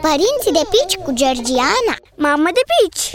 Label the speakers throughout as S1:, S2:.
S1: Părinții de pici cu Georgiana
S2: Mamă de pici!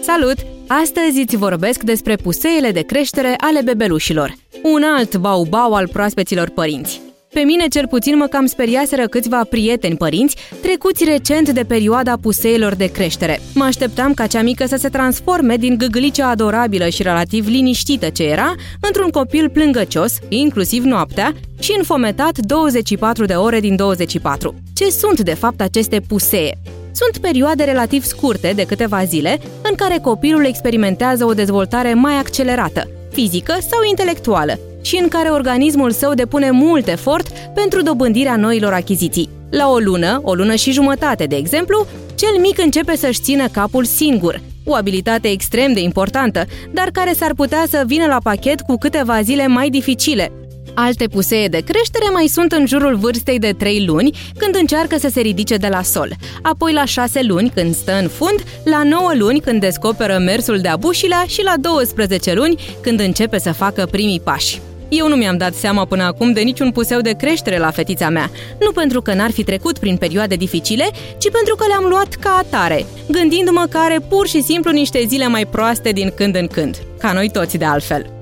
S3: Salut! Astăzi îți vorbesc despre puseele de creștere ale bebelușilor. Un alt bau-bau al proaspeților părinți. Pe mine cel puțin mă cam speriaseră câțiva prieteni părinți trecuți recent de perioada puseilor de creștere. Mă așteptam ca cea mică să se transforme din gâgâlicea adorabilă și relativ liniștită ce era într-un copil plângăcios, inclusiv noaptea, și înfometat 24 de ore din 24. Ce sunt de fapt aceste pusee? Sunt perioade relativ scurte, de câteva zile, în care copilul experimentează o dezvoltare mai accelerată, fizică sau intelectuală, și în care organismul său depune mult efort pentru dobândirea noilor achiziții. La o lună, o lună și jumătate, de exemplu, cel mic începe să-și țină capul singur, o abilitate extrem de importantă, dar care s-ar putea să vină la pachet cu câteva zile mai dificile, Alte pusee de creștere mai sunt în jurul vârstei de 3 luni, când încearcă să se ridice de la sol, apoi la 6 luni, când stă în fund, la 9 luni, când descoperă mersul de abușilea și la 12 luni, când începe să facă primii pași. Eu nu mi-am dat seama până acum de niciun puseu de creștere la fetița mea, nu pentru că n-ar fi trecut prin perioade dificile, ci pentru că le-am luat ca atare, gândindu-mă că are pur și simplu niște zile mai proaste din când în când, ca noi toți de altfel.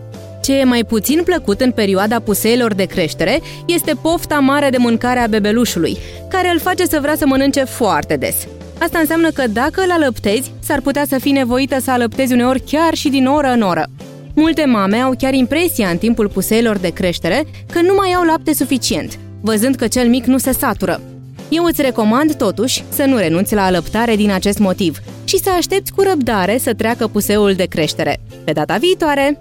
S3: Ce e mai puțin plăcut în perioada puseilor de creștere este pofta mare de mâncare a bebelușului, care îl face să vrea să mănânce foarte des. Asta înseamnă că dacă îl alăptezi, s-ar putea să fii nevoită să alăptezi uneori chiar și din oră în oră. Multe mame au chiar impresia în timpul puseilor de creștere că nu mai au lapte suficient, văzând că cel mic nu se satură. Eu îți recomand totuși să nu renunți la alăptare din acest motiv și să aștepți cu răbdare să treacă puseul de creștere. Pe data viitoare!